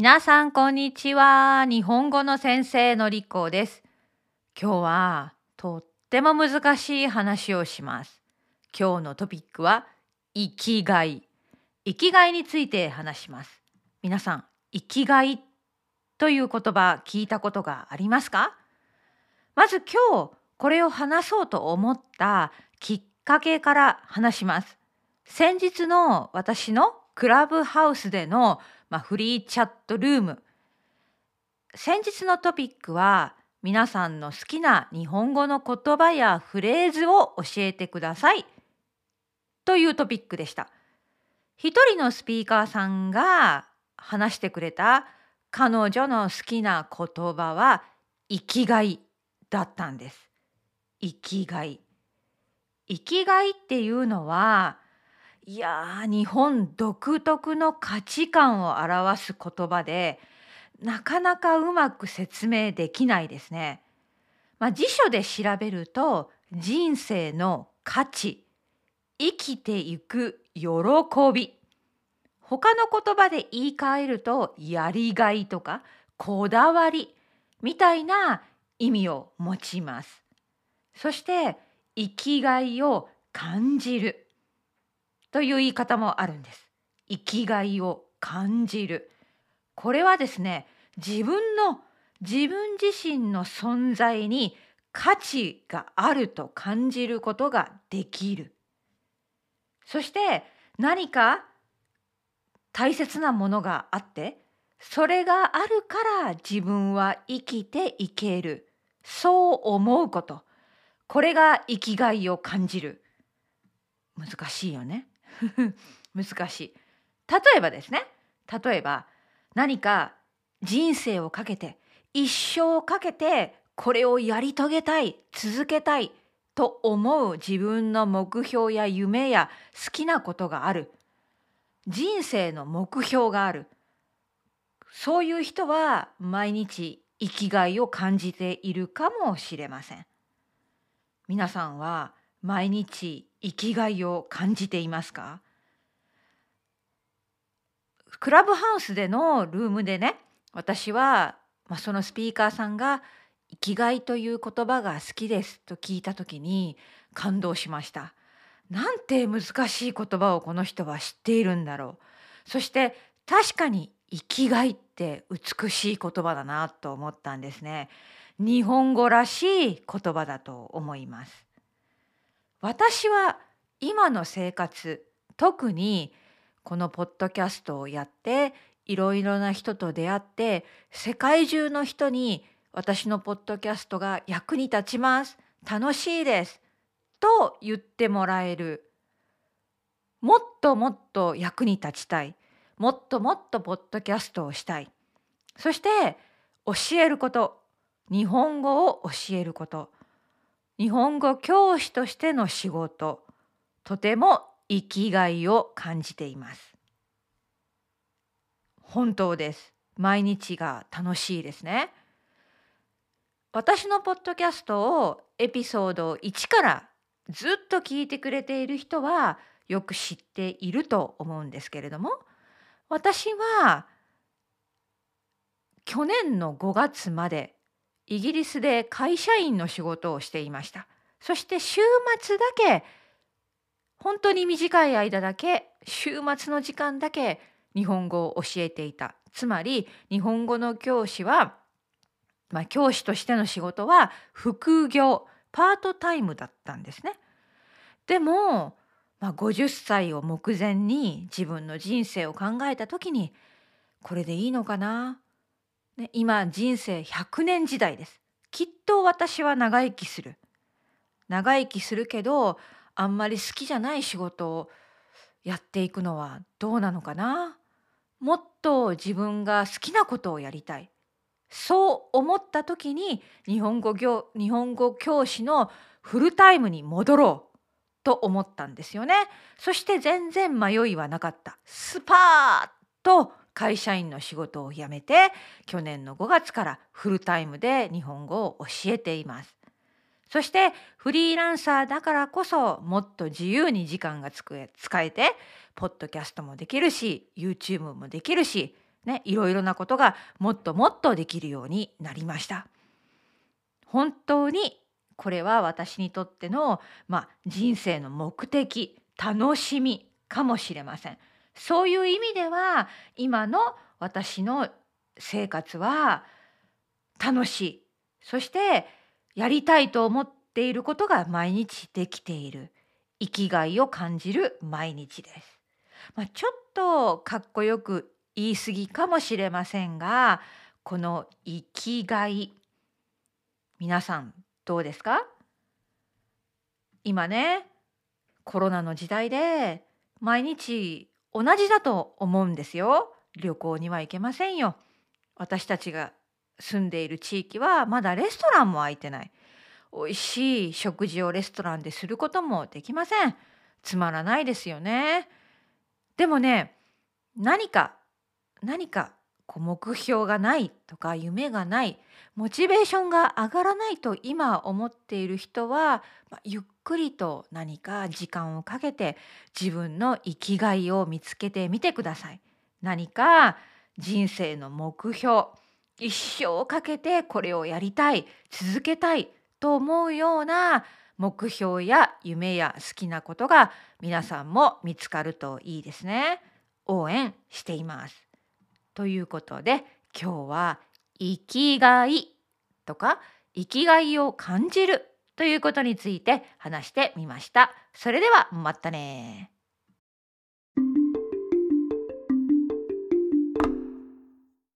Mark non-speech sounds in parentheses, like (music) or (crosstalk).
皆さんこんにちは。日本語の先生のりこです。今日はとっても難しい話をします。今日のトピックは生きがい。生きがいについて話します。皆さん、生きがいという言葉聞いたことがありますか？まず今日これを話そうと思ったきっかけから話します。先日の私のクラブハウスでのまあ、フリーチャットルーム。先日のトピックは皆さんの好きな日本語の言葉やフレーズを教えてください。というトピックでした。一人のスピーカーさんが話してくれた彼女の好きな言葉は生きがいだったんです。生きがい。生きがいっていうのはいや日本独特の価値観を表す言葉でなかなかうまく説明できないですね。まあ、辞書で調べると人生の価値生きていく喜び他の言葉で言い換えるとやりがいとかこだわりみたいな意味を持ちます。そして生きがいを感じる。という言い方もあるんです。生きがいを感じる。これはですね、自分の自分自身の存在に価値があると感じることができる。そして何か大切なものがあってそれがあるから自分は生きていけるそう思うことこれが生きがいを感じる難しいよね (laughs) 難しい。例えばですね。例えば何か人生をかけて一生をかけてこれをやり遂げたい続けたいと思う自分の目標や夢や好きなことがある。人生の目標がある。そういう人は毎日生きがいを感じているかもしれません。皆さんは毎日生きがいを感じていますか？クラブハウスでのルームでね私は、まあ、そのスピーカーさんが「生きがいという言葉が好きです」と聞いた時に感動しました。なんて難しい言葉をこの人は知っているんだろう。そして確かに生きがいって美しい言葉だなと思ったんですね。日本語らしい言葉だと思います。私は今の生活特にこのポッドキャストをやっていろいろな人と出会って世界中の人に私のポッドキャストが役に立ちます。楽しいです。と言ってもらえる。もっともっと役に立ちたい。もっともっとポッドキャストをしたい。そして教えること。日本語を教えること。日本語教師としての仕事とても生きがいを感じています。本当です。毎日が楽しいですね。私のポッドキャストをエピソード1からずっと聞いてくれている人はよく知っていると思うんですけれども私は去年の5月までイギリスで会社員の仕事をしていました。そして週末だけ本当に短い間だけ週末の時間だけ日本語を教えていた。つまり日本語の教師は、まあ、教師としての仕事は副業パートタイムだったんですね。でも、まあ、50歳を目前に自分の人生を考えた時にこれでいいのかな、ね、今人生100年時代です。きっと私は長生きする。長生きするけどあんまり好きじゃない仕事をやっていくのはどうなのかな。もっと自分が好きなことをやりたい。そう思った時に日本語教日本語教師のフルタイムに戻ろう。と思ったんですよね。そして全然迷いはなかった。スパーッと会社員の仕事を辞めて去年の5月からフルタイムで日本語を教えていますそしてフリーランサーだからこそもっと自由に時間が使えてポッドキャストもできるし YouTube もできるしね、いろいろなことがもっともっとできるようになりました。本当にこれは私にとっての、まあ、人生の目的楽しみかもしれません。そういう意味では今の私の生活は楽しい。そしてやりたいと思っていることが毎日できている。生きがいを感じる毎日です。まあ、ちょっとかっこよく言い過ぎかもしれませんがこの生きがい。皆さんどうですか？今ねコロナの時代で毎日同じだと思うんですよ。旅行には行けませんよ。私たちが住んでいる地域はまだレストランも空いてない。美味しい食事をレストランですることもできません。つまらないですよね。でもね、何か何かこう目標がないとか夢がないモチベーションが上がらないと今思っている人は、まあゆっくりと何か時間をかけて自分の生きがいを見つけてみてください。何か人生の目標一生をかけてこれをやりたい続けたいと思うような目標や夢や好きなことが皆さんも見つかるといいですね。応援しています。ということで今日は生きがいとか生きがいを感じるということについて話してみました。それではまたね